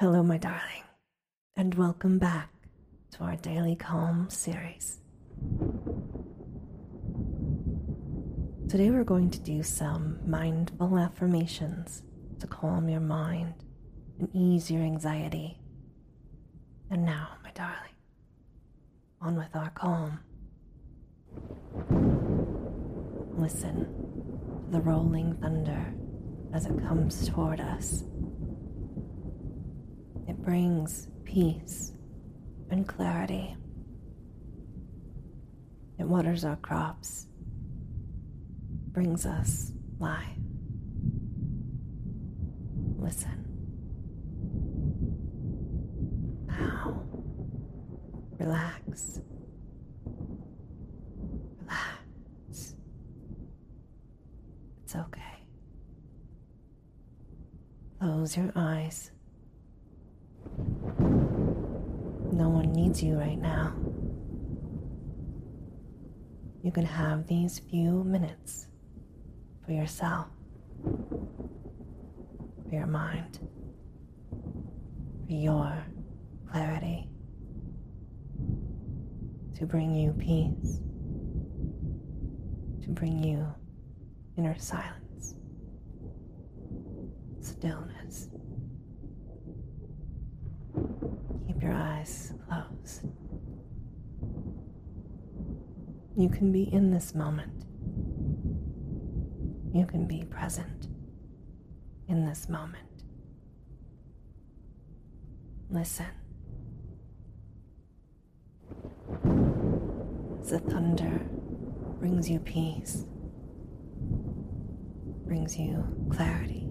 Hello, my darling, and welcome back to our Daily Calm series. Today, we're going to do some mindful affirmations to calm your mind and ease your anxiety. And now, my darling, on with our calm. Listen to the rolling thunder as it comes toward us. Brings peace and clarity. It waters our crops, brings us life. Listen. Now, relax. Relax. It's okay. Close your eyes. No one needs you right now. You can have these few minutes for yourself, for your mind, for your clarity, to bring you peace, to bring you inner silence, stillness. Keep your eyes closed. You can be in this moment. You can be present in this moment. Listen. As the thunder brings you peace, brings you clarity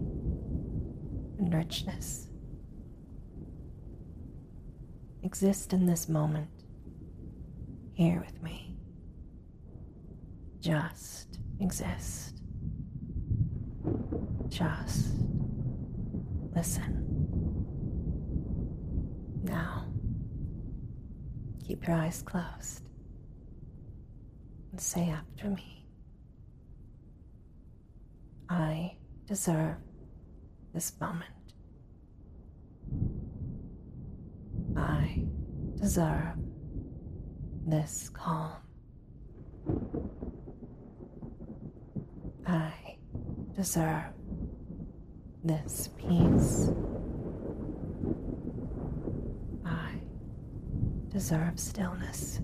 and richness. Exist in this moment, here with me. Just exist. Just listen. Now, keep your eyes closed and say after me I deserve this moment. I deserve this calm. I deserve this peace. I deserve stillness.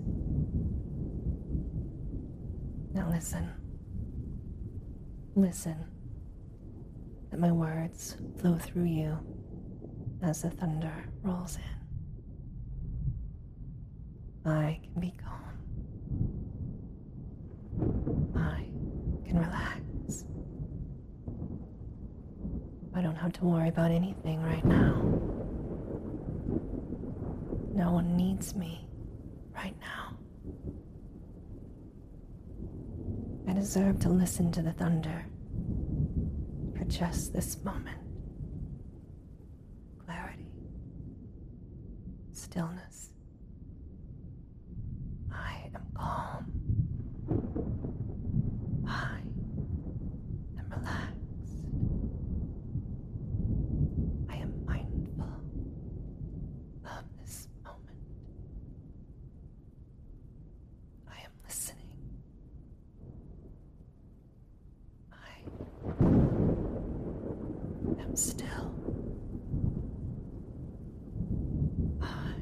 Now listen. Listen. Let my words flow through you as the thunder rolls in. I can be calm. I can relax. I don't have to worry about anything right now. No one needs me right now. I deserve to listen to the thunder for just this moment. Clarity, stillness. I am calm. I am relaxed. I am mindful of this moment. I am listening. I am still. I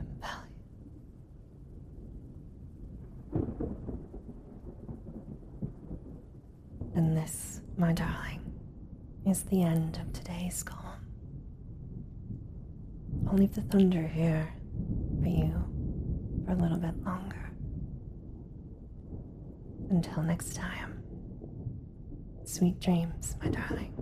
am valued. This, my darling, is the end of today's calm. I'll leave the thunder here for you for a little bit longer. Until next time, sweet dreams, my darling.